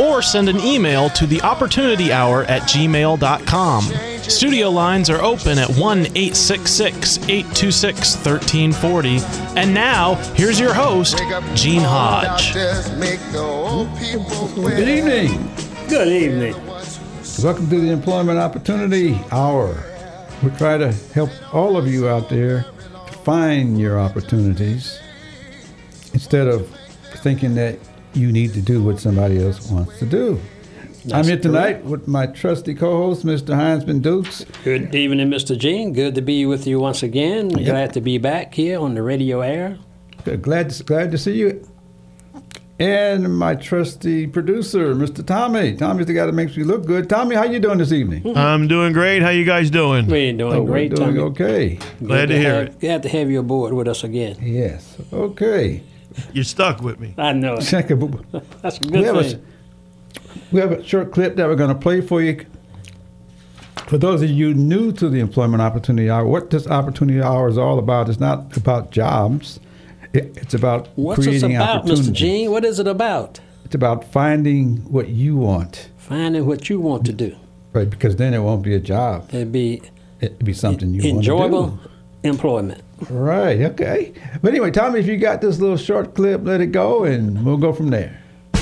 or send an email to the opportunity hour at gmail.com. Studio lines are open at 1 866 826 1340. And now, here's your host, Gene Hodge. Good evening. Good evening. Welcome to the Employment Opportunity Hour. We try to help all of you out there to find your opportunities instead of thinking that you need to do what somebody else wants to do. I'm here tonight correct. with my trusty co-host, Mr. Heinzman Dukes. Good evening, Mr. Gene. Good to be with you once again. Glad to be back here on the radio air. Glad to, glad to see you. And my trusty producer, Mr. Tommy. Tommy's the guy that makes me look good. Tommy, how you doing this evening? Mm-hmm. I'm doing great. How you guys doing? We're doing Oh, we're great. doing Tommy. okay. Glad Good to hear have, it. Glad to have you aboard with us again. Yes. Okay. You're stuck with me. I know it. Second, That's a we good have a, thing. we have a short clip that we're going to play for you. For those of you new to the Employment Opportunity Hour, what this Opportunity Hour is all about is not about jobs. It, it's about What's this creating about, opportunities. Mr. Gene? What is it about? It's about finding what you want, Finding what you want to do. right? Because then it won't be a job. It'd be It'll be something you enjoyable want to employment. Right. Okay. But anyway, Tommy, if you got this little short clip, let it go, and we'll go from there.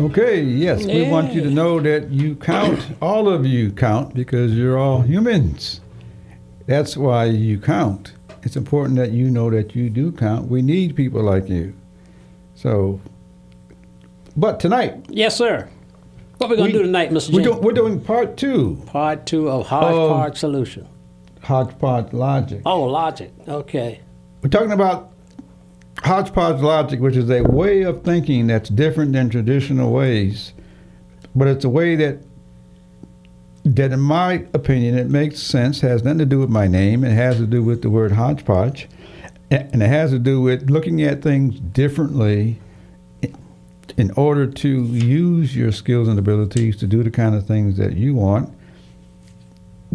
Okay, yes, we want you to know that you count, all of you count, because you're all humans. That's why you count. It's important that you know that you do count. We need people like you. So, but tonight, Yes, sir. What we gonna do tonight, Mr. we're, do, we're doing part two, Part two of Hodgepodge Solution. hodgepodge logic. Oh, logic. Okay. We're talking about hodgepodge logic, which is a way of thinking that's different than traditional ways, but it's a way that that, in my opinion, it makes sense. Has nothing to do with my name. It has to do with the word hodgepodge, and it has to do with looking at things differently in order to use your skills and abilities to do the kind of things that you want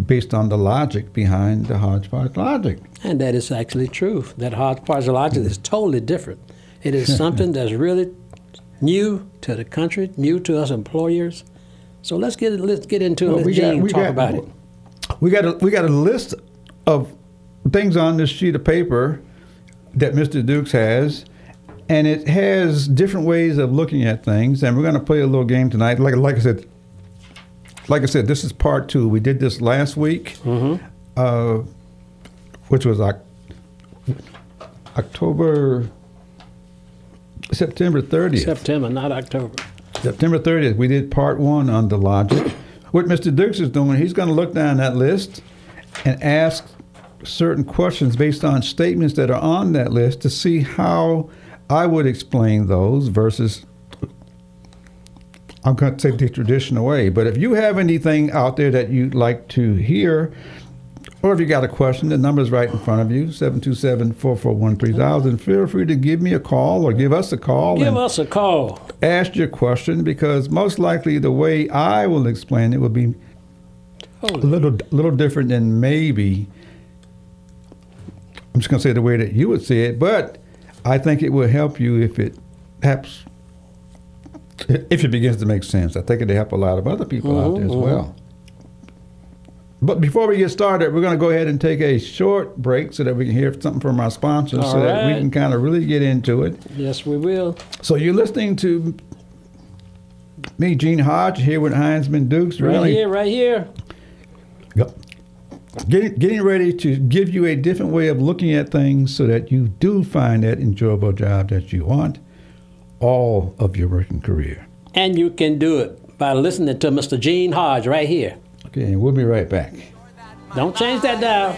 based on the logic behind the hodgepodge logic. And that is actually true. That hodgepodge logic is totally different. It is something that's really new to the country, new to us employers. So let's get let's get into it. Well, Let's we got- talk got- about it. We got a we got a list of things on this sheet of paper that Mr. Dukes has, and it has different ways of looking at things. And we're going to play a little game tonight. Like like I said, like I said, this is part two. We did this last week, uh, which was Oc- October, September thirtieth. September, not October. September 30th, we did part one on the logic. What Mr. Dukes is doing, he's going to look down that list and ask certain questions based on statements that are on that list to see how I would explain those versus, I'm going to take the traditional way. But if you have anything out there that you'd like to hear, or if you got a question, the number is right in front of you, 727-441-3000. Feel free to give me a call or give us a call. Give us a call. ask your question because most likely the way I will explain it will be a little little different than maybe I'm just going to say the way that you would say it, but I think it will help you if it perhaps if it begins to make sense. I think it'll help a lot of other people out there as mm-hmm, well. Mm-hmm. But before we get started, we're going to go ahead and take a short break so that we can hear something from our sponsors so All that we can kind of really get into it. Yes, we will. So you're listening to me, Gene Hodge, here with Heinzman Dukes. Right Really here, right here. Yep. getting, getting ready to give you a different way of looking at things so that you do find that enjoyable job that you want all of your working career. And you can do it by listening to Mr. Gene Hodge right here. Okay, and we'll be right back. Don't change that dial.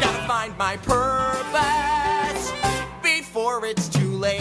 Gotta find my purpose before it's too late.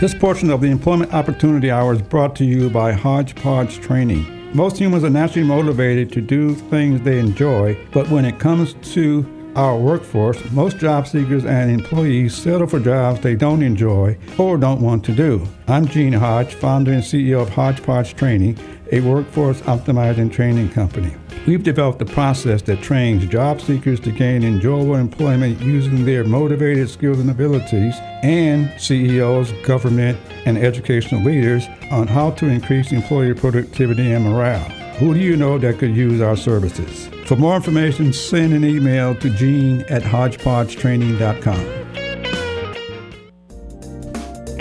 This portion of the Employment Opportunity Hour is brought to you by Hodgepodge Training. Most humans are naturally motivated to do things they enjoy, but when it comes to our workforce, most job seekers and employees settle for jobs they don't enjoy or don't want to do. I'm Gene Hodge, founder and CEO of Hodgepodge Training, a workforce optimizing training company. We've developed a process that trains job seekers to gain enjoyable employment using their motivated skills and abilities, and CEOs, government, and educational leaders on how to increase employee productivity and morale. Who do you know that could use our services? For more information, send an email to gene at hodgepodgetraining.com.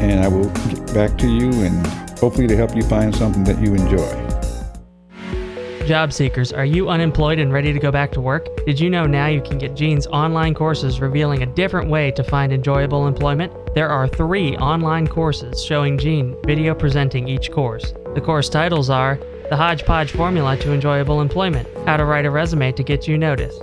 and I will get back to you and hopefully to help you find something that you enjoy. Job seekers, are you unemployed and ready to go back to work? Did you know now you can get Gene's online courses revealing a different way to find enjoyable employment? There are three online courses showing Gene video presenting each course. The course titles are The Hodgepodge Formula to Enjoyable Employment, How to Write a Resume to Get You Noticed,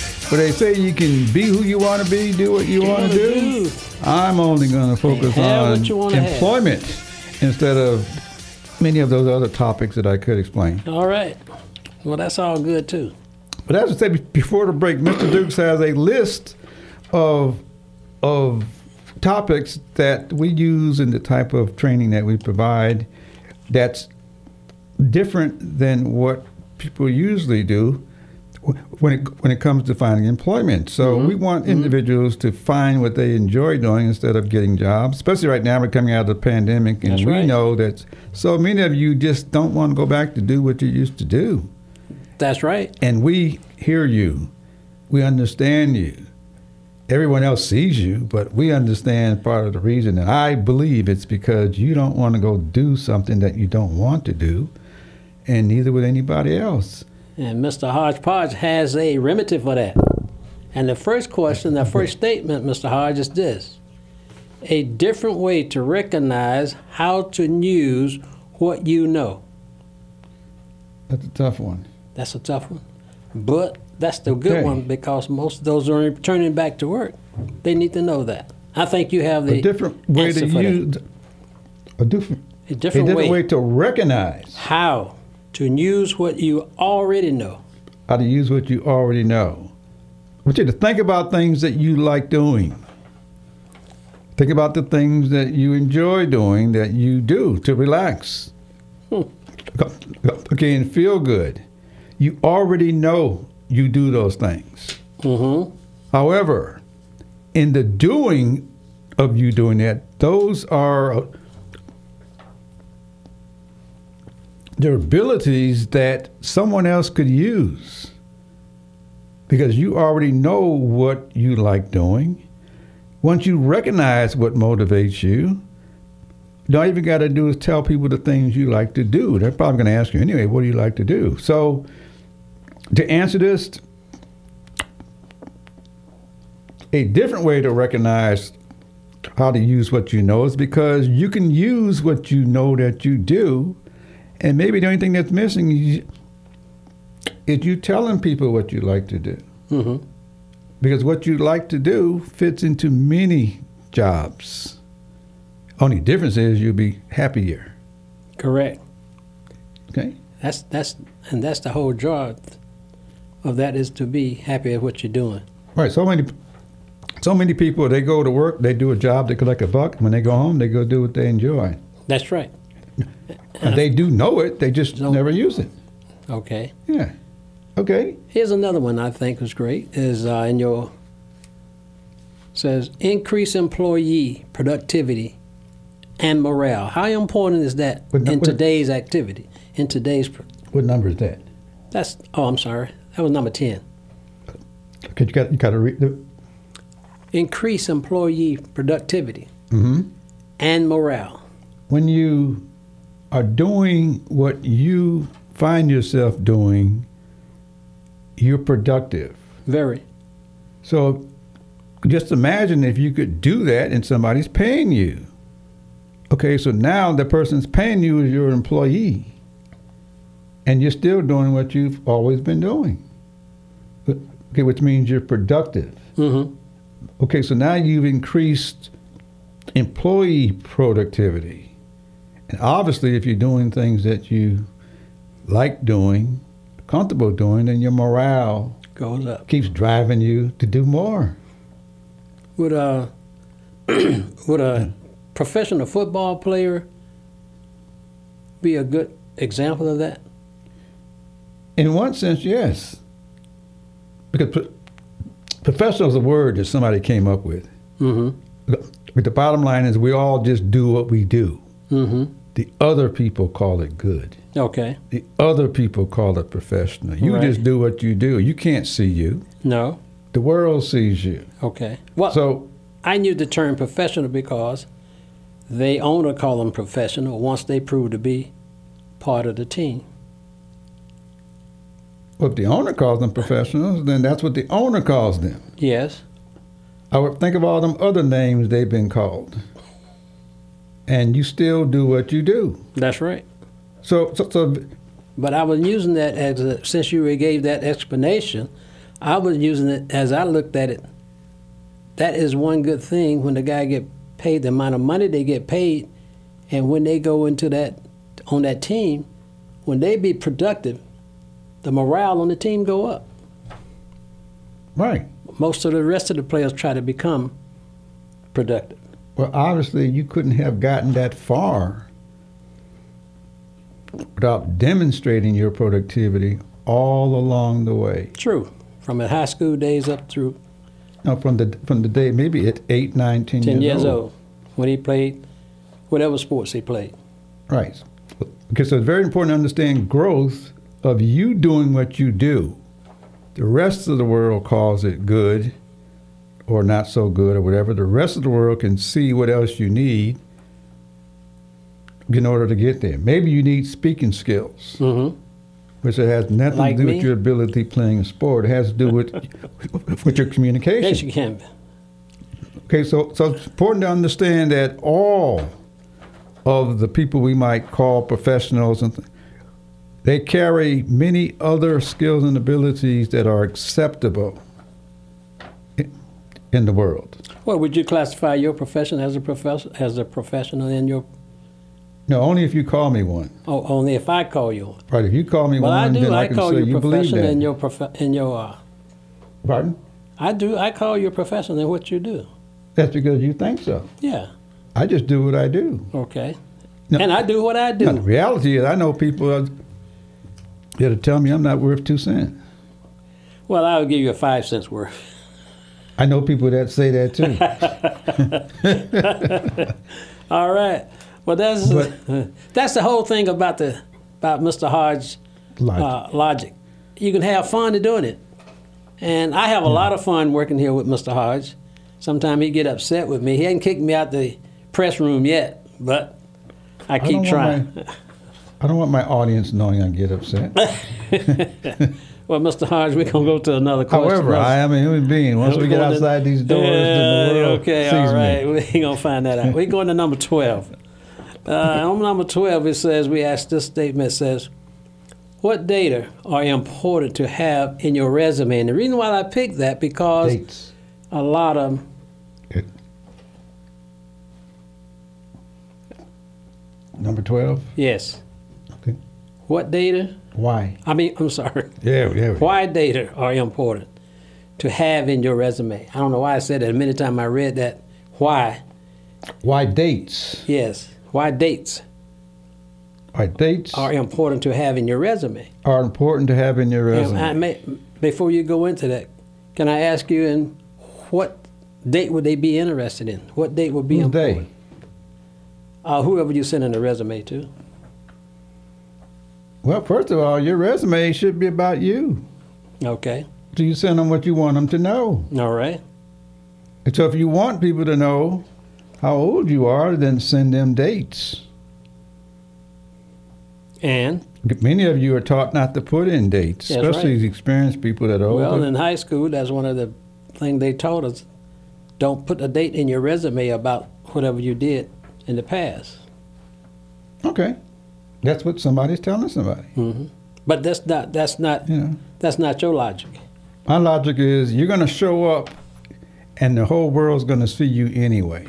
But they say you can be who you want to be, do what you want to do. do. I'm only going to focus on what have. employment instead of many of those other topics that I could explain. All right. Well, that's all good too. But as I said before the break, Mr. Dukes has a list of of topics that we use in the type of training that we provide that's different than what people usually do when it when it comes to finding employment. So mm-hmm. we want mm-hmm. individuals to find what they enjoy doing instead of getting jobs. Especially right now, we're coming out of the pandemic, and That's we right. know that so many of you just don't want to go back to do what you used to do. That's right. And we hear you. We understand you. Everyone else sees you, but we understand part of the reason. And I believe it's because you don't want to go do something that you don't want to do, and neither would anybody else. And Mr. Hodgepodge has a remedy for that. And the first question, the first statement, Mr. Hodge, is this a different way to recognize how to use what you know. That's a tough one. That's a tough one. But that's the good one because most of those are returning back to work. They need to know that. I think you have the A different way to use a different, a a different, different way. way to recognize how to use what you already know. how to use what you already know. I want you to think about things that you like doing. Think about the things that you enjoy doing that you do to relax. Okay, and feel good. You already know you do those things. Mm-hmm. However, in the doing of you doing that, those are their abilities that someone else could use because you already know what you like doing. Once you recognize what motivates you, all you've got to do is tell people the things you like to do. They're probably going to ask you anyway, what do you like to do? So, to answer this, a different way to recognize how to use what you know is because you can use what you know that you do, and maybe the only thing that's missing is, is you telling people what you like to do. Mm-hmm. Because what you like to do fits into many jobs. Only difference is you'll be happier. Correct. Okay? That's that's and that's the whole joy of that is to be happy at what you're doing. Right. so many So many people, they go to work, they do a job, they collect a buck. When they go home, they go do what they enjoy. That's right. They do know it, they just never use it. Okay. Yeah. Okay. Here's another one I think was great is uh, in your says increase employee productivity and morale. How important is that in today's activity? In today's pr- What number is that? that's oh I'm sorry that was number ten. Because you got you got to read the. Increase employee productivity hmm and morale. When you are doing what you find yourself doing, you're productive. Very So just imagine if you could do that and somebody's paying you. Okay, so now the person's paying you as your employee, and you're still doing what you've always been doing. Okay, which means you're productive. mm-hmm. Okay, so now you've increased employee productivity. And obviously, if you're doing things that you like doing, comfortable doing, then your morale goes up. keeps driving you to do more. Would a would a professional football player be a good example of that? In one sense, yes. Because pro- professional is a word that somebody came up with. Mm-hmm. But the bottom line is we all just do what we do. Mm-hmm. The other people call it good. Okay. The other people call it professional. You Right. just do what you do. You can't see you. No. The world sees you. Okay. Well, So I knew the term professional because they owner call them professional once they prove to be part of the team. Well, if the owner calls them professionals, then that's what the owner calls them. Yes. I would think of all them other names they've been called. And you still do what you do. That's right. So, so, so But I was using that as a, since you gave that explanation, I was using it as I looked at it. That is one good thing when the guy get paid the amount of money they get paid, and when they go into that on that team, when they be productive, the morale on the team go up. right. Most of the rest of the players try to become productive. Well, obviously, you couldn't have gotten that far without demonstrating your productivity all along the way. True, from the high school days up through Now, from the from the day maybe at eight, nine, ten, ten years, years old, when he played whatever sports he played. Right. Okay, so it's very important to understand growth of you doing what you do. The rest of the world calls it good or not so good or whatever. The rest of the world can see what else you need in order to get there. Maybe you need speaking skills, Mm-hmm. which it has nothing Like to do me? with your ability playing a sport. It has to do with with your communication. Yes, you can. Okay, so so it's important to understand that all of the people we might call professionals and th- they carry many other skills and abilities that are acceptable in the world. Well, would you classify your profession as a professor as a professional in your? No, only if you call me one. Oh, only if I call you. one. Right? If you call me one. Well, I do. then I, I can call say you you believe professional that. in your prof- in your. Uh, Pardon? I do. I call you a professional in what you do. That's because you think so. Yeah. I just do what I do. Okay. No. And I do what I do. Now, the reality is, I know people that- that'll tell me I'm not worth two cents. Well, I will give you a five cents worth. I know people that say that too. All right. Well, that's But- that's the whole thing about the about Mr. Hodge Logic. Uh, logic. You can have fun to doing it, and I have a lot of fun working here with Mr. Hodge. Sometimes he get upset with me. He hasn't kicked me out the press room yet, but I keep want trying. my- I don't want my audience knowing I get upset. well, Mr. Hodge, we're gonna go to another question. However, I am a human being. Once we get going to- outside these doors, then the world okay, sees all right. me. We ain't gonna find that out. We're going to number twelve. Uh, on number twelve, it says we asked this statement it says, "What data are important to have in your resume?" And the reason why I picked that because Dates. a lot of It- Number 12? yes. What data? Why? I mean, I'm sorry. Yeah, yeah. Why data are important to have in your resume? I don't know why I said that. Many times I read that. Why? Why dates? Yes. Why dates Why dates are important to have in your resume? are important to have in your resume. I may, before you go into that, can I ask you in what date would they be interested in? What date would be Who's they? important? Uh, whoever you send in a resume to. Well, first of all, your resume should be about you. Okay. So you send them what you want them to know. All right. And so if you want people to know how old you are, then send them dates. And Many of you are taught not to put in dates, That's especially right. experienced people that are older. well, in high school, that's one of the things they taught us. Don't put a date in your resume about whatever you did in the past. okay, that's what somebody's telling somebody. But that's not that's not know, that's not your logic. my logic is you're going to show up, and the whole world's going to see you anyway.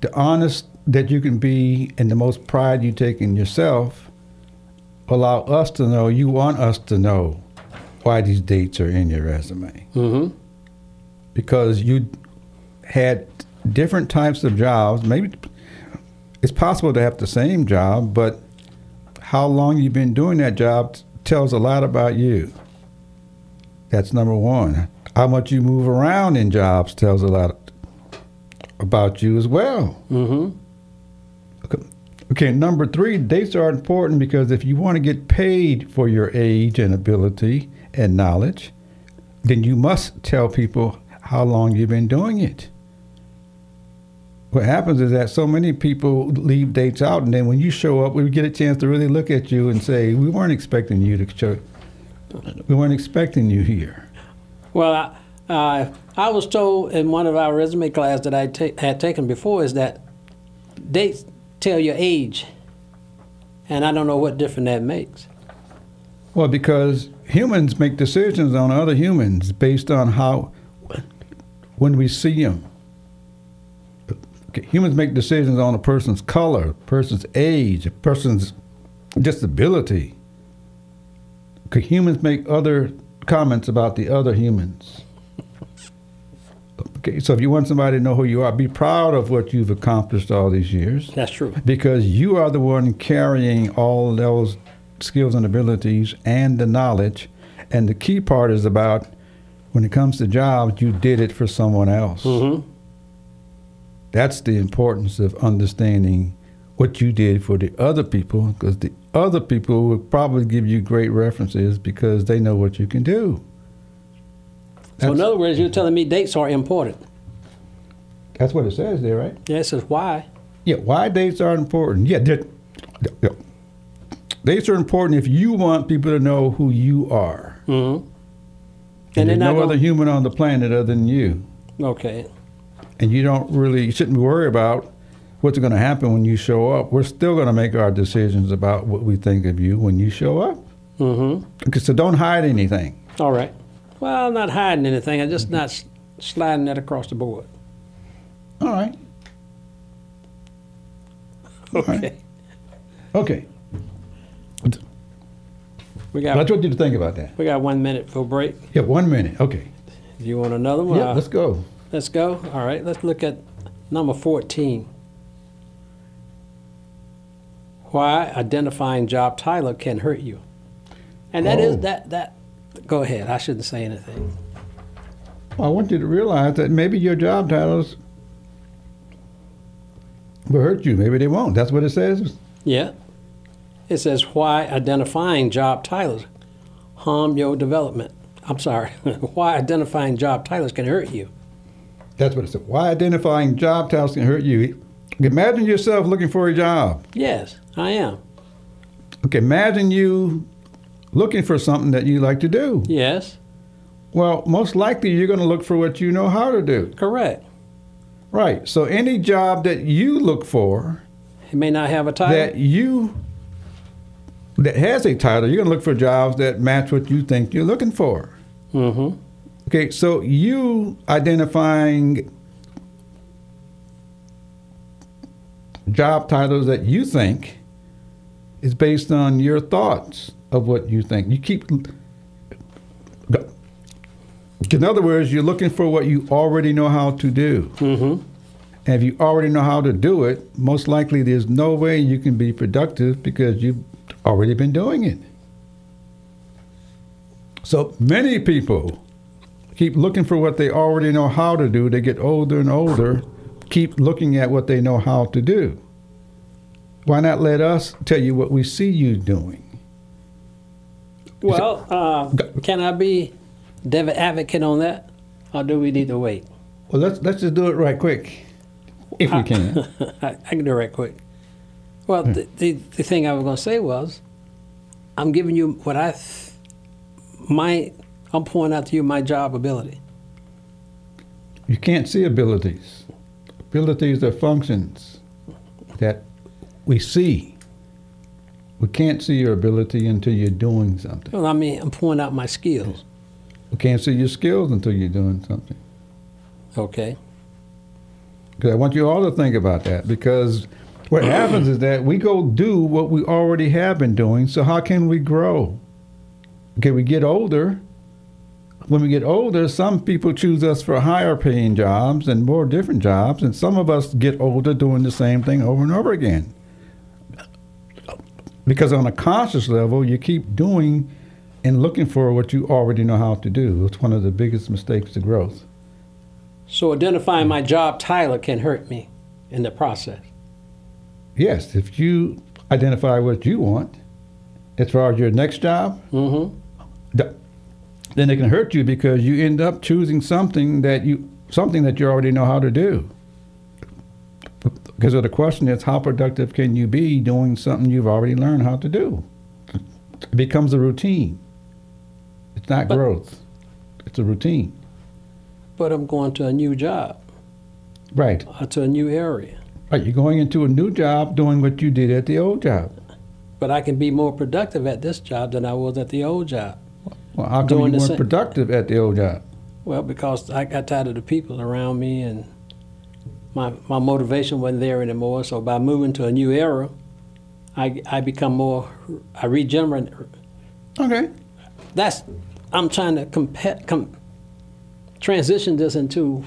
The honest that you can be, and the most pride you take in yourself, allow us to know. You want us to know why these dates are in your resume. Mm-hmm. because you had different types of jobs. Maybe it's possible to have the same job, but how long you've been doing that job tells a lot about you. That's number one. How much you move around in jobs tells a lot about you as well. Mm-hmm. Okay, number three, dates are important because if you want to get paid for your age and ability and knowledge, then you must tell people how long you've been doing it. What happens is that so many people leave dates out, and then when you show up, we get a chance to really look at you and say, "We weren't expecting you to show. We weren't expecting you here." Well, I, uh, I was told in one of our resume class that I ta- had taken before is that dates tell your age, and I don't know what difference that makes. Well, because humans make decisions on other humans based on how, when we see them. Humans make decisions on a person's color, a person's age, a person's disability. Okay, humans make other comments about the other humans. Okay, so if you want somebody to know who you are, be proud of what you've accomplished all these years That's true. because you are the one carrying all those skills and abilities and the knowledge. And the key part is about when it comes to jobs, you did it for someone else. Mm-hmm. That's the importance of understanding what you did for the other people because the other people will probably give you great references because they know what you can do. So in other words, you're telling me dates are important. That's what it says there, right? Yeah, it says why. Yeah, why dates are important. Yeah, they're- yeah. dates are important if you want people to know who you are. Mm-hmm. And, And there's no gonna- other human on the planet other than you. Okay. And you don't really, you shouldn't worry about what's going to happen when you show up. We're still going to make our decisions about what we think of you when you show up. Mm-hmm. Okay, so don't hide anything. All right. Well, I'm not hiding anything. I'm just not sliding that across the board. All right. All right. Okay. Okay. We got want you to think about that. we got one minute for a break. Yeah, one minute. Okay. Do you want another one? Yeah, let's go. Let's go. All right. Let's look at number 14. Why identifying job title can hurt you. And that is Oh. that that go ahead. I shouldn't say anything. Well, I want you to realize that maybe your job titles will hurt you. Maybe they won't. That's what it says. Yeah. It says why identifying job titles harm your development. I'm sorry. why identifying job titles can hurt you. That's what it says. Why identifying job titles can hurt you. Imagine yourself looking for a job. Yes, I am. Okay, imagine you looking for something that you like to do. Yes, Well, most likely you're going to look for what you know how to do. correct. Right. So any job that you look for It may not have a title. that you that has a title, you're going to look for jobs that match what you think you're looking for. mm-hmm. Okay, so you identifying job titles that you think is based on your thoughts of what you think. You keep In other words, you're looking for what you already know how to do. Mm-hmm. And if you already know how to do it, most likely there's no way you can be productive because you've already been doing it. So many people keep looking for what they already know how to do. They get older and older, keep looking at what they know how to do. Why not let us tell you what we see you doing? Well, uh, can I be David advocate on that, or do we need to wait? Well, let's let's just do it right quick, if we can. I, I can do it right quick. Well, the, the, the thing I was going to say was, I'm giving you what I, th- my, I'm pointing out to you my job ability. You can't see abilities. Abilities are functions that we see. We can't see your ability until you're doing something. Well, I mean, I'm pointing out my skills. We can't see your skills until you're doing something. Okay. Because I want you all to think about that. Because what happens is that we go do what we already have been doing. So how can we grow? Okay, we get older. When we get older, some people choose us for higher paying jobs and more different jobs, and some of us get older doing the same thing over and over again. Because on a conscious level, you keep doing and looking for what you already know how to do. It's one of the biggest mistakes to growth. So identifying my job title can hurt me in the process. Yes, if you identify what you want as far as your next job, Mm-hmm. th- then it can hurt you because you end up choosing something that you something that you already know how to do. Because of the question is, how productive can you be doing something you've already learned how to do? It becomes a routine. It's not But- growth. It's a routine. But I'm going to a new job Right. or to a new area. Right. You're going into a new job doing what you did at the old job. But I can be more productive at this job than I was at the old job. Well, how come you weren't same- productive at the old job? Well, because I got tired of the people around me and my, my motivation wasn't there anymore. So by moving to a new era, I, I become more, I regenerate. Okay. That's, I'm trying to compa- com- transition this into,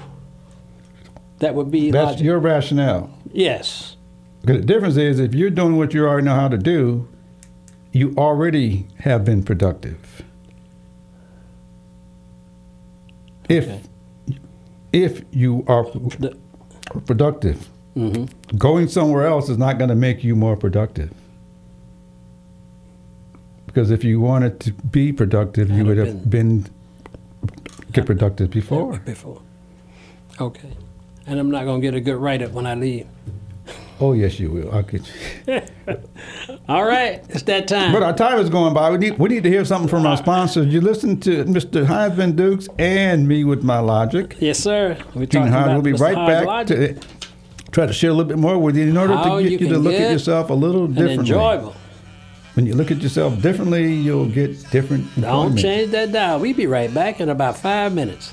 that would be That's logic. your rationale. Yes. Because the difference is if you're doing what you already know how to do, you already have been productive. If Okay. if you are productive, mhm. going somewhere else is not going to make you more productive. Because if you wanted to be productive, you would have have been get productive before. Before. Okay. And I'm not going to get a good write up when I leave. Oh yes, you will. I'll get you. All right. It's that time. But our time is going by. We need we need to hear something from our sponsors. You listen to Mr. Heisman Dukes and me with my logic. yes, sir. We're Gene talking Hodge, about we'll be Mr. right Hodge back Logic. to try to share a little bit more with you in order How to get you you, to look at yourself a little and differently. enjoyable. When you look at yourself differently, you'll get different Don't change that dial. We'll be right back in about five minutes.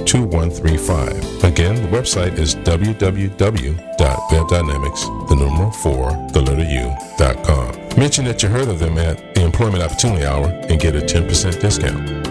2135. Again, the website is www.webdynamics, the number 4, the letter U.com. Mention that you heard of them at the Employment Opportunity Hour and get a 10% discount.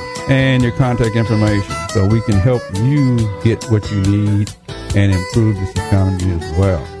and your contact information so we can help you get what you need and improve this economy as well.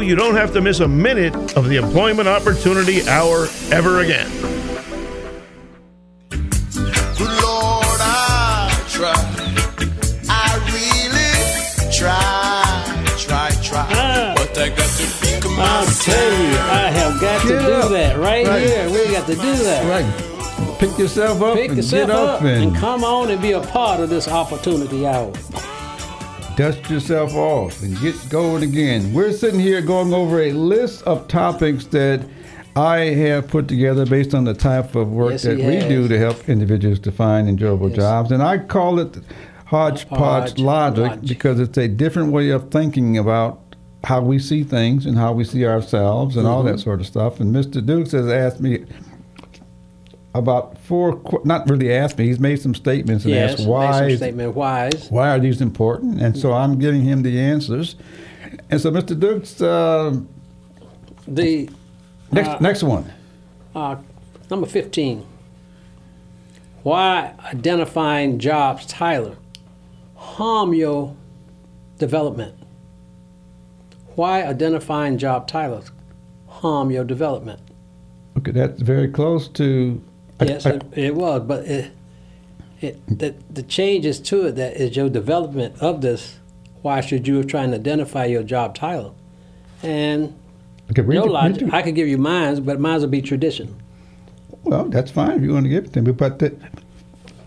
you don't have to miss a minute of the Employment Opportunity Hour ever again. Good Lord, I try. I really try, try, try. Ah. But I got to pick I'll tell you, I have got to do up. that right, Right. here. We got to do that. Right. Pick yourself up Pick and yourself get up up and, and come on and be a part of this opportunity hour. Dust yourself off and get going again. We're sitting here going over a list of topics that I have put together based on the type of work Yes, that we do to help individuals to find enjoyable Yes. jobs. And I call it hodgepodge Hodgepodge logic logic. because it's a different way of thinking about how we see things and how we see ourselves and all Mm-hmm. that sort of stuff. And Mr. Dukes has asked me about four, not really asked me, he's made some statements and Yes, asked why statement wise. why are these important? And so I'm giving him the answers. And so, Mr. Dukes, uh, The next Uh, next one. uh, number 15. Why identifying jobs, Tyler, harm your development? Why identifying job titles harm your development? Okay, that's very close to. Yes, it, it was, but it, it the, the changes to it that is your development of this. Why should you try and identify your job title? And okay, the- logic, the- I could give you mine, but mine will be tradition. well, that's fine if you want to give it to me, but that,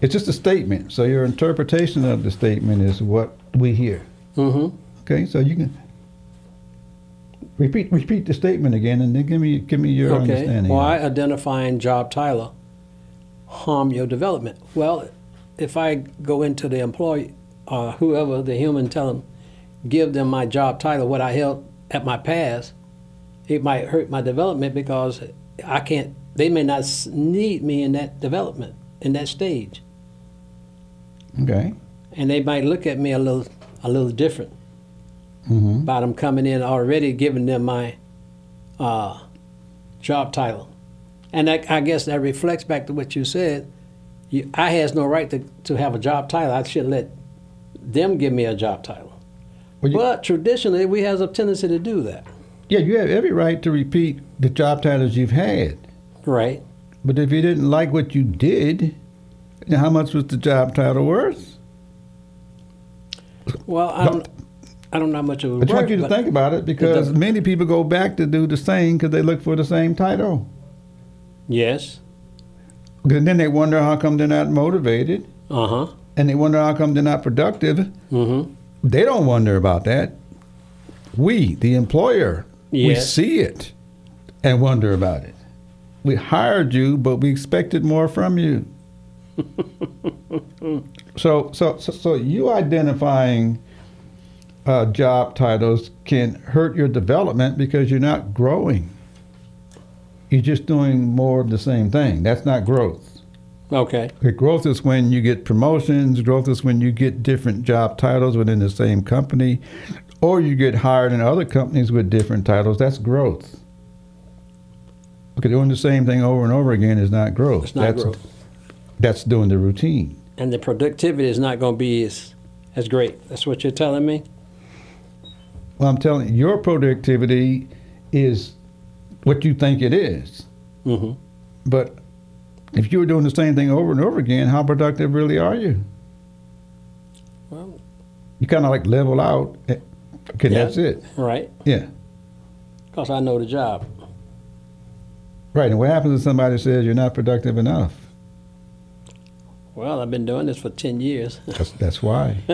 it's just a statement. So your interpretation of the statement is what we hear. Mm-hmm. Okay, so you can repeat repeat the statement again, and then give me give me your Okay. understanding. Why identifying job title harm your development? Well, if I go into the employee, uh, whoever the human, tell them, give them my job title, what I held at my past, it might hurt my development because I can't. They may not need me in that development in that stage, Okay. and they might look at me a little a little different Mm-hmm. by them coming in already giving them my uh, job title. And that, I guess that reflects back to what you said. You, I has no right to, to have a job title. I should let them give me a job title. Well, you- but traditionally, we have a tendency to do that. Yeah, you have every right to repeat the job titles you've had. Right. But if you didn't like what you did, then how much was the job title worth? Well, I don't, I don't know how much it I would work. want you to think about it because many people go back to do the same because they look for the same title. Yes. And then they wonder how come they're not motivated Uh huh. and they wonder how come they're not productive. Mm-hmm. They don't wonder about that. We, the employer, we see it and wonder about it. We hired you, but we expected more from you. so, so, so, so you identifying uh, job titles can hurt your development because you're not growing. You're just doing more of the same thing. That's not growth. Okay. Okay, growth is when you get promotions. Growth is when you get different job titles within the same company, or you get hired in other companies with different titles. That's growth. Okay, doing the same thing over and over again is not growth. It's not that's, growth. That's doing the routine. And the productivity is not going to be as, as great. That's what you're telling me? Well, I'm telling you, your productivity is what you think it is. Mm-hmm. But if you were doing the same thing over and over again, how productive really are you? Well, You kind of like level out. Okay, Yeah. that's it. right. Yeah. Because I know the job. Right. And what happens if somebody says you're not productive enough? Well, I've been doing this for 10 years. That's, that's why.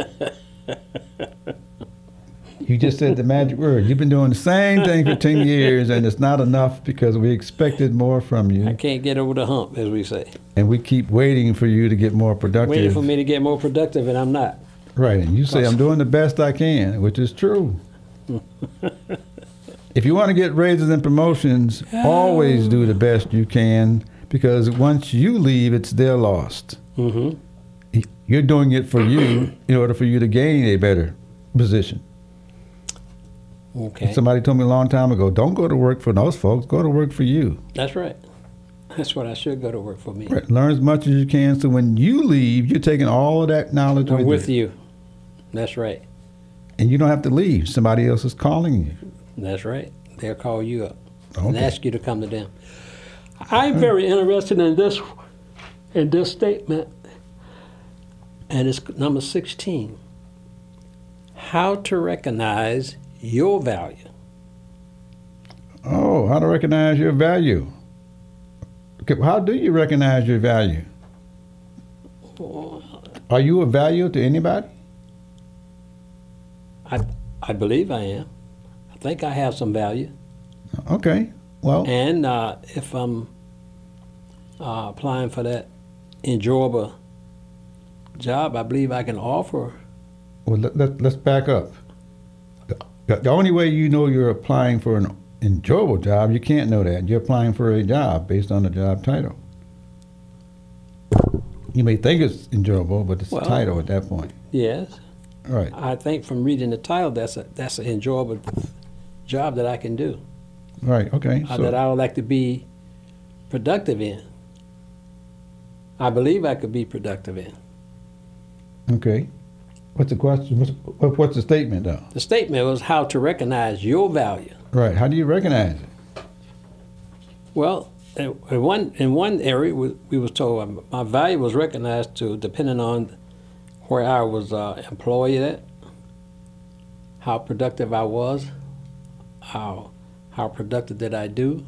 you just said the magic word. You've been doing the same thing for 10 years, and it's not enough because we expected more from you. I can't get over the hump, as we say. And we keep waiting for you to get more productive. Waiting for me to get more productive, and I'm not. Right. And you say, I'm doing the best I can, which is true. if you want to get raises and promotions, always do the best you can because once you leave, it's their lost. Mm-hmm. You're doing it for you in order for you to gain a better position. Okay. Somebody told me a long time ago, don't go to work for those folks, go to work for you. That's right. That's what I should go to work for me. Right. Learn as much as you can so when you leave, you're taking all of that knowledge I'm with, with you. you. That's right. And you don't have to leave. Somebody else is calling you. That's right. They'll call you up and ask you to come to them. I'm very interested in this in this statement, and it's number 16. How to recognize your value. Oh, how to recognize your value. Okay, how do you recognize your value? Are you of value to anybody? I I believe I am. I think I have some value, Okay. Well, and uh, if I'm uh, applying for that enjoyable job, I believe I can offer. well let, let, let's back up. The, only way you know you're applying for an enjoyable job, you can't know that. You're applying for a job based on the job title. You may think it's enjoyable, but it's Well- the title at that point. Yes, All right. I think from reading the title, that's a that's an enjoyable job that I can do. Right. Okay. uh, So, that I would like to be productive in. I believe I could be productive in. okay. What's the question? What's, what's the statement, though? The statement was how to recognize your value. Right. How do you recognize it? Well, in one in one area, we, we was told um, my value was recognized to depending on where I was uh, employed at, how productive I was, how how productive did I do,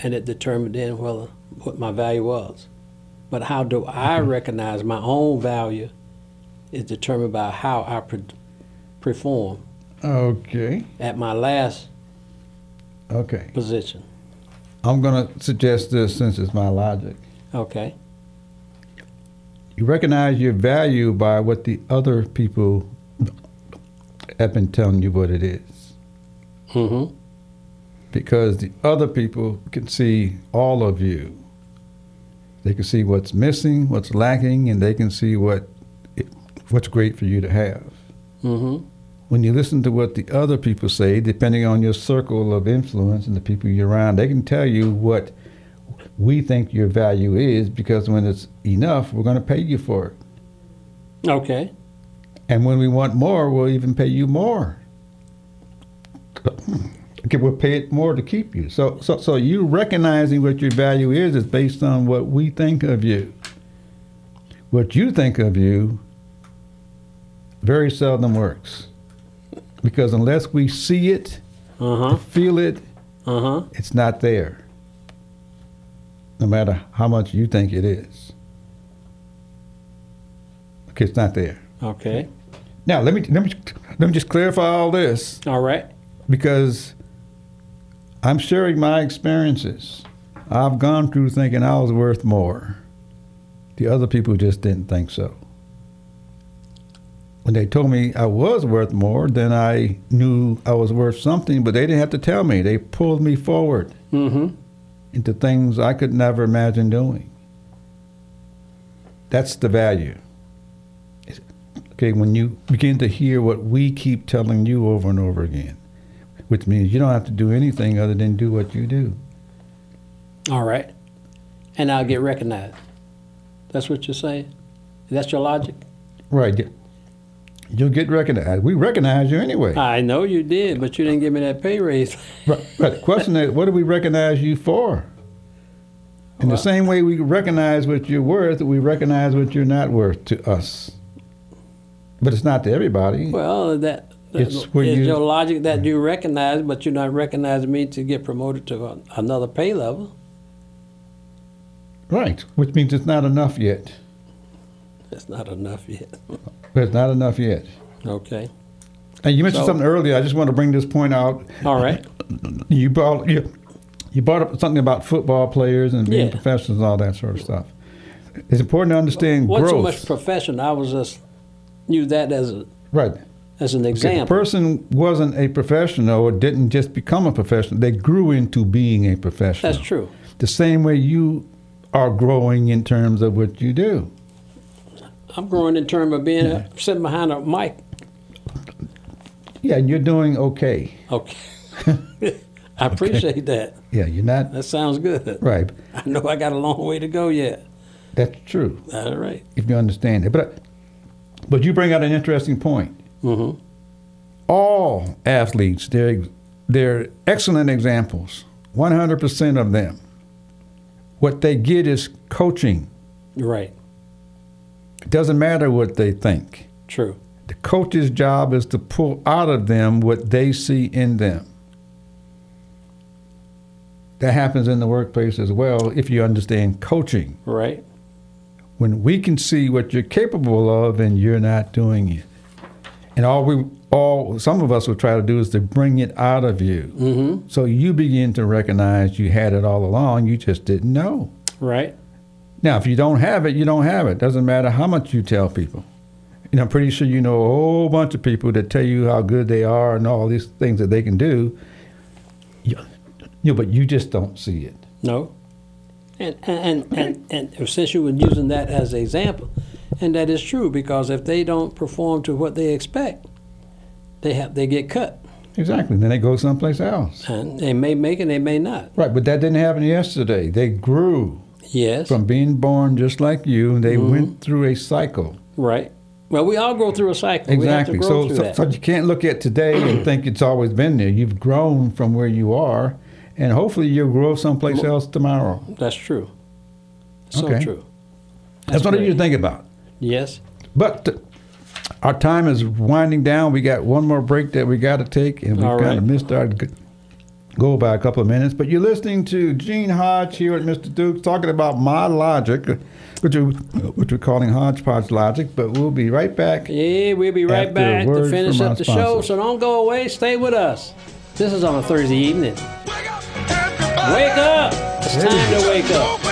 and it determined then whether what my value was. But how do I recognize my own value is determined by how I pre- perform Okay. at my last Okay. position. I'm going to suggest this since it's my logic. Okay. You recognize your value by what the other people have been telling you what it is. Mm-hmm. Because the other people can see all of you. They can see what's missing, what's lacking, and they can see what what's great for you to have. Mm-hmm. when you listen to what the other people say, depending on your circle of influence and the people you're around, they can tell you what we think your value is because when it's enough, we're going to pay you for it. Okay. And when we want more, we'll even pay you more. Okay, we'll pay it more to keep you. So, so, so you recognizing what your value is is based on what we think of you. What you think of you very seldom works. Because unless we see it, Uh huh. feel it, Uh huh. it's not there. No matter how much you think it is. Okay, it's not there. Okay. Now let me let me let me just clarify all this All right. because I'm sharing my experiences. I've gone through thinking I was worth more. The other people just didn't think so. When they told me I was worth more, then I knew I was worth something, but they didn't have to tell me. They pulled me forward Mm-hmm. into things I could never imagine doing. That's the value. Okay, when you begin to hear what we keep telling you over and over again, which means you don't have to do anything other than do what you do. All right. And I'll get recognized. That's what you're saying? That's your logic? Right. You- You'll get recognized. We recognize you anyway. I know you did, but you didn't give me that pay raise. Right. But the question is, what do we recognize you for? In the same way we recognize what you're worth, we recognize what you're not worth to us. But it's not to everybody. well, that It's where Is you your logic that you recognize, but you're not recognizing me to get promoted to another pay level? right, which means it's not enough yet. That's not enough yet. It's not enough yet. Okay. And you mentioned So- something earlier. I just want to bring this point out. All right. You brought you, you brought up something about football players and being Yeah. professionals and all that sort of stuff. It's important to understand What's so growth. much profession? I was just knew that as a right. as an Okay, the example. person wasn't a professional or didn't just become a professional. They grew into being a professional. That's true. The same way you are growing in terms of what you do. I'm growing in terms of being sitting behind a mic. Yeah, and you're doing okay. Okay. I appreciate that. Yeah, you're not That sounds good. right. I know I got a long way to go yet. That's true. All right. if you understand it. But but you bring out an interesting point. Mm-hmm. All athletes, they're they're excellent examples. One hundred percent of them. What they get is coaching. Right. It doesn't matter what they think. True. The coach's job is to pull out of them what they see in them. That happens in the workplace as well if you understand coaching. Right. when we can see what you're capable of and you're not doing it. And all we all some of us will try to do is to bring it out of you. Mm-hmm. So you begin to recognize you had it all along, you just didn't know. Right. Now, if you don't have it, you don't have it. Doesn't matter how much you tell people. And I'm pretty sure you know a whole bunch of people that tell you how good they are and all these things that they can do. You, you know, but you just don't see it. No. And and, and, and and since you were using that as an example, and that is true because if they don't perform to what they expect, they have they get cut. Exactly. Then they go someplace else. And they may make it, they may not. Right, but that didn't happen yesterday. They grew. Yes. from being born just like you. They went mm-hmm. through a cycle. right. Well, we all go through a cycle. We have to Exactly. So, so, so you can't look at today and think it's always been there. You've grown from where you are, and hopefully you'll grow someplace else tomorrow. That's true. So Okay. true. That's, what I need to think about. Yes. But our time is winding down. We got one more break that we got to take, and we All kind of missed our g- goal by a couple of minutes. But you're listening to Gene Hodge here at Mr. Dukes talking about my logic, which, we, which we're calling Hodgepodge logic. But we'll be right back. Yeah, we'll be right back to finish up the show. So don't go away. Stay with us. This is on a Thursday evening. Wake up! It's time to wake up.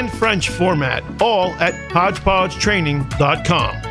French format, all at HodgepodgeTraining.com.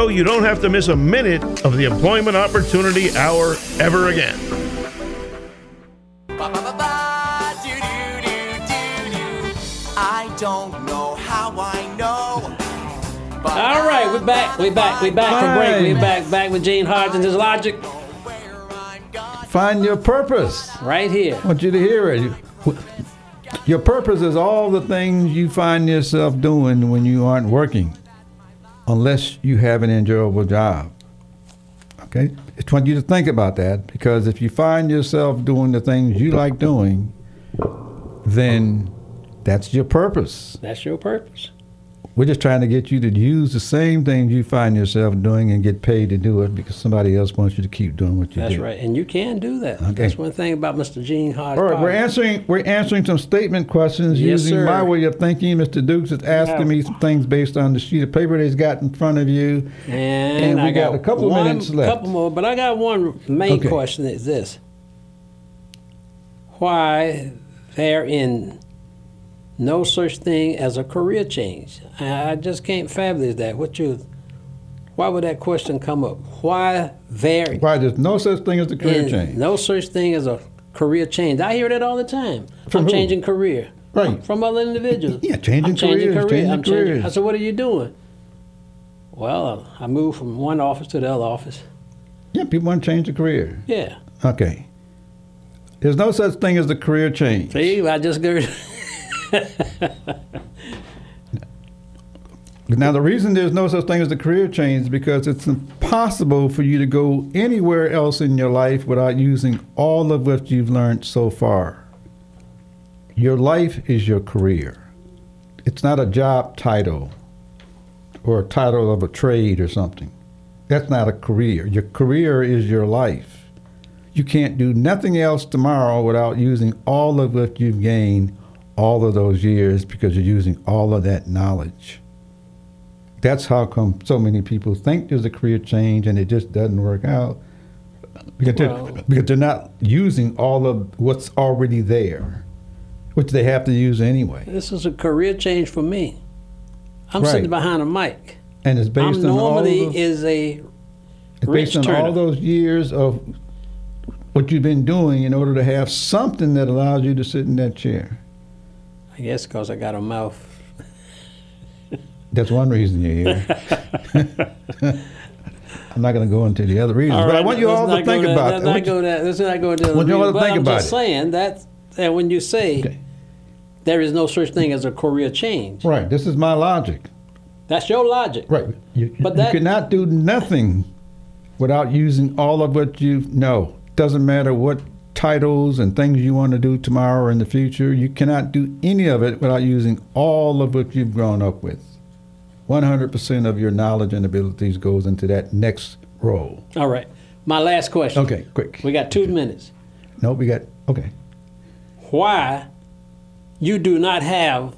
you don't have to miss a minute of the Employment Opportunity Hour ever again. I don't know how I know. All right, we're back. We're back. We're back from break. We're back. Back with Gene Hodge and his logic where I'm gone. Find your purpose. right here. I want you to hear it. Your purpose is all the things you find yourself doing when you aren't working, unless you have an enjoyable job. Okay? I want you to think about that because if you find yourself doing the things you like doing, then that's your purpose. That's your purpose. We're just trying to get you to use the same things you find yourself doing and get paid to do it because somebody else wants you to keep doing what you That's do. That's right, and you can do that. Okay. That's one thing about Mr. Gene Hodge. All right, we're answering we're answering some statement questions Yes, using sir. my way of thinking. Mr. Dukes is asking Yeah. me some things based on the sheet of paper that he's got in front of you. And, And we I got a couple of one, minutes left. couple more, but I got one main Okay. question. Is this: Why they're in no such thing as a career change? I just can't fathom that. What you? Why would that question come up? Why there Why there's no such thing as a career in change? no such thing as a career change? I hear that all the time. From I'm who? changing career. Right. From other individuals. Yeah, changing I'm changing careers, career. changing I'm changing. careers. I said, what are you doing? Well, I moved from one office to the other office. Yeah, people want to change their career. Yeah. Okay. There's no such thing as a career change. See, I just got. Now, the reason there's no such thing as a career change is because it's impossible for you to go anywhere else in your life without using all of what you've learned so far. Your life is your career. It's not a job title or a title of a trade or something. That's not a career. Your career is your life. You can't do nothing else tomorrow without using all of what you've gained all of those years because you're using all of that knowledge. That's how come so many people think there's a career change and it just doesn't work out because, Well- they're, because they're not using all of what's already there, which they have to use anyway. this is a career change for me. I'm Right. sitting behind a mic. And it's based I'm on all normally those, is a it's based on all those years of what you've been doing in order to have something that allows you to sit in that chair. I guess because I got a mouth. That's one reason you're here. I'm not going to go into the other reasons, All but I want you all to think about Let's not go there. Let's not go there. want you all to But think I'm about just it. saying that, that when you say Okay. there is no such thing as a career change, Right, this is my logic. that's your logic. Right. You, But you that- cannot do nothing without using all of what you know. Doesn't matter what titles and things you want to do tomorrow or in the future. You cannot do any of it without using all of what you've grown up with. 100% of your knowledge and abilities goes into that next role. All right. My last question. Okay, quick. We got two minutes. No, we got, okay. Why you do not have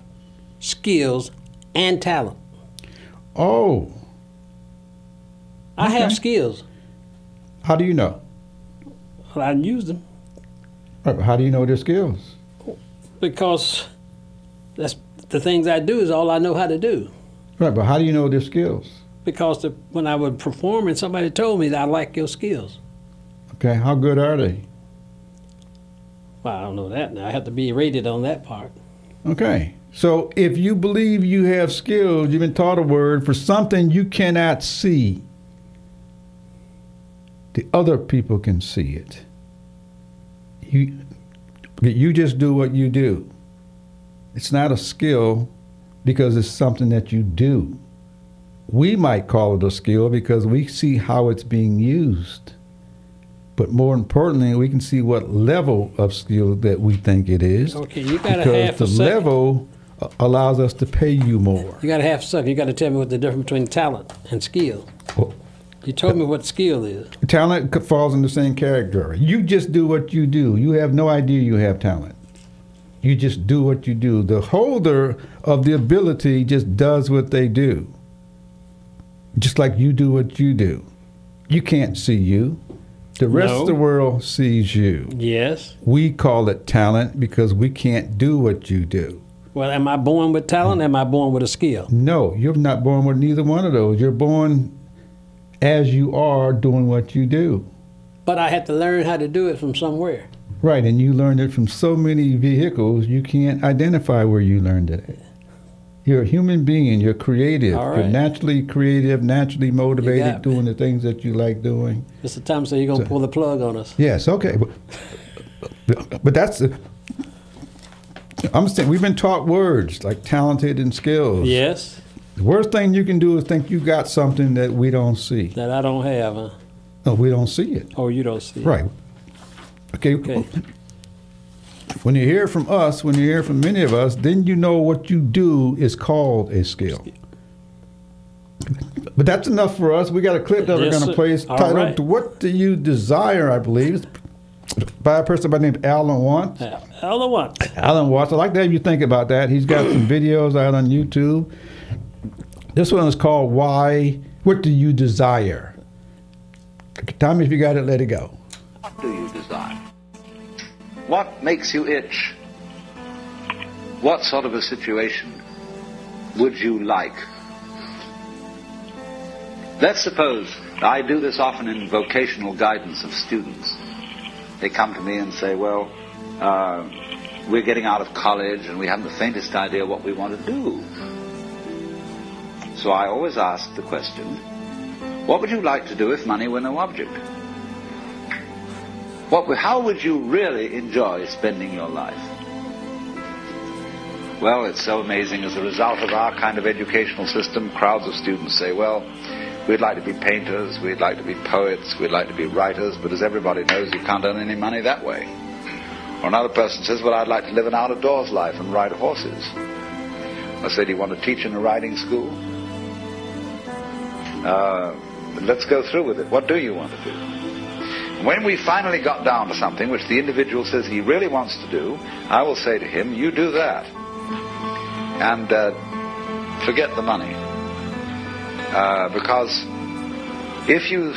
skills and talent? Oh, I have skills. how do you know? Well, I use them How do you know their skills? because that's the things I do is all I know how to do. Right, but how do you know their skills? Because the, when I would perform and somebody told me that I like your skills. Okay, how good are they? Well, I don't know that now. I have to be rated on that part. Okay. So if you believe you have skills, you've been taught a word for something you cannot see, the other people can see it. You, you just do what you do. It's not a skill because it's something that you do. We might call it a skill because we see how it's being used. But more importantly, we can see what level of skill that we think it is Okay, you got a because half the a second. level uh, allows us to pay you more. You got to have something. You got to tell me what the difference between talent and skill. Well, You told me what skill is. talent falls in the same category. You just do what you do. You have no idea you have talent. You just do what you do. The holder of the ability just does what they do. Just like you do what you do. You can't see you. The rest No. of the world sees you. Yes. We call it talent because we can't do what you do. Well, am I born with talent? Mm. Am I born with a skill? No, you're not born with neither one of those. You're born as you are doing what you do. But I had to learn how to do it from somewhere. Right, and you learned it from so many vehicles, you can't identify where you learned it. You're a human being, you're creative. All You're naturally creative, naturally motivated, doing the things that you like doing. Mr. Said you're going to pull the plug on us. Yes, okay. But, but that's, I'm saying, we've been taught words like talented and skills. Yes. The worst thing you can do is think you got something that we don't see. That I don't have, huh? No, we don't see it. Oh, you don't see. it. Right. Okay. Okay. When you hear from us, when you hear from many of us, then you know what you do is called a skill. But that's enough for us. We got a clip that we're going to play. It's titled right. "What Do You Desire?" I believe, It's by a person by the name of Alan Watts. Yeah. Other one. Alan Watts. I'd like to have you think about that. He's got some videos out on YouTube. This one is called "Why? What Do You Desire?" Tommy, if you got it, let it go. What do you desire? What makes you itch? What sort of a situation would you like? Let's suppose I do this often in vocational guidance of students. They come to me and say, Well, uh, we're getting out of college and we haven't the faintest idea what we want to do. So I always ask the question What would you like to do if money were no object? What, how would you really enjoy spending your life? Well, it's so amazing. As a result of our kind of educational system, crowds of students say, well, we'd like to be painters, we'd like to be poets, we'd like to be writers, but as everybody knows, you can't earn any money that way. Or another person says, well, I'd like to live an out-of-doors life and ride horses. I say, do you want to teach in a riding school? Uh, let's go through with it. What do you want to do? When we finally got down to something which the individual says he really wants to do, I will say to him, you do that. And uh, forget the money. Uh, because if you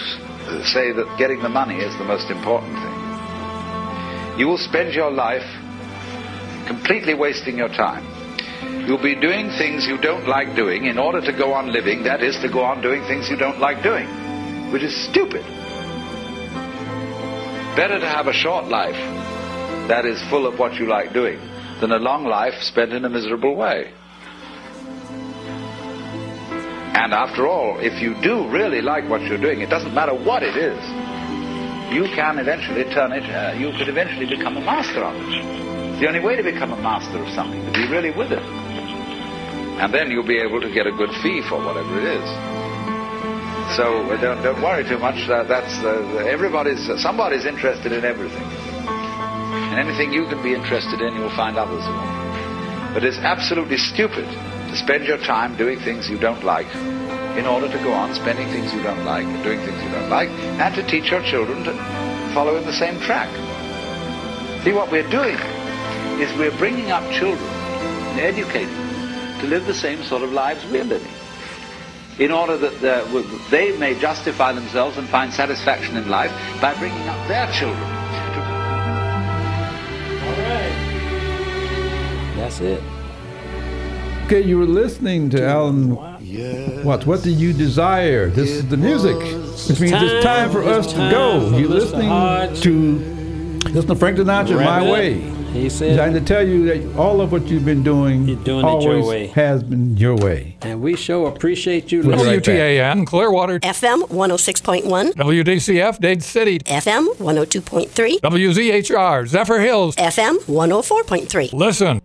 say that getting the money is the most important thing, you will spend your life completely wasting your time. You'll be doing things you don't like doing in order to go on living, that is, to go on doing things you don't like doing, which is stupid. Better to have a short life that is full of what you like doing than a long life spent in a miserable way. And after all, if you do really like what you're doing, it doesn't matter what it is, you can eventually turn it, uh, you could eventually become a master of it. It's the only way to become a master of something, to be really with it. And then you'll be able to get a good fee for whatever it is. So uh, don't, don't worry too much. Uh, that's everybody's. Uh, somebody's interested in everything, and anything you can be interested in, you'll find others. But it's absolutely stupid to spend your time doing things you don't like, in order to go on spending things you don't like, doing things you don't like, and to teach your children to follow in the same track. See what we're doing is we're bringing up children and educating them to live the same sort of lives we're living in order that they may justify themselves and find satisfaction in life by bringing up their children. To... All right. That's it. Okay, you were listening to Alan Watts. What do you desire? This is the music, which means it's time for us to go. You're listening Hodge. to listen to Frank Sinatra, Wrap My it. Way. He Trying said, to tell you that all of what you've been doing, You're doing it your way. has been your way. and we sure appreciate you We'll be listening. right back. Clearwater, FM 106.1, WDCF, Dade City, FM 102.3, WZHR, Zephyrhills. FM 104.3. Listen.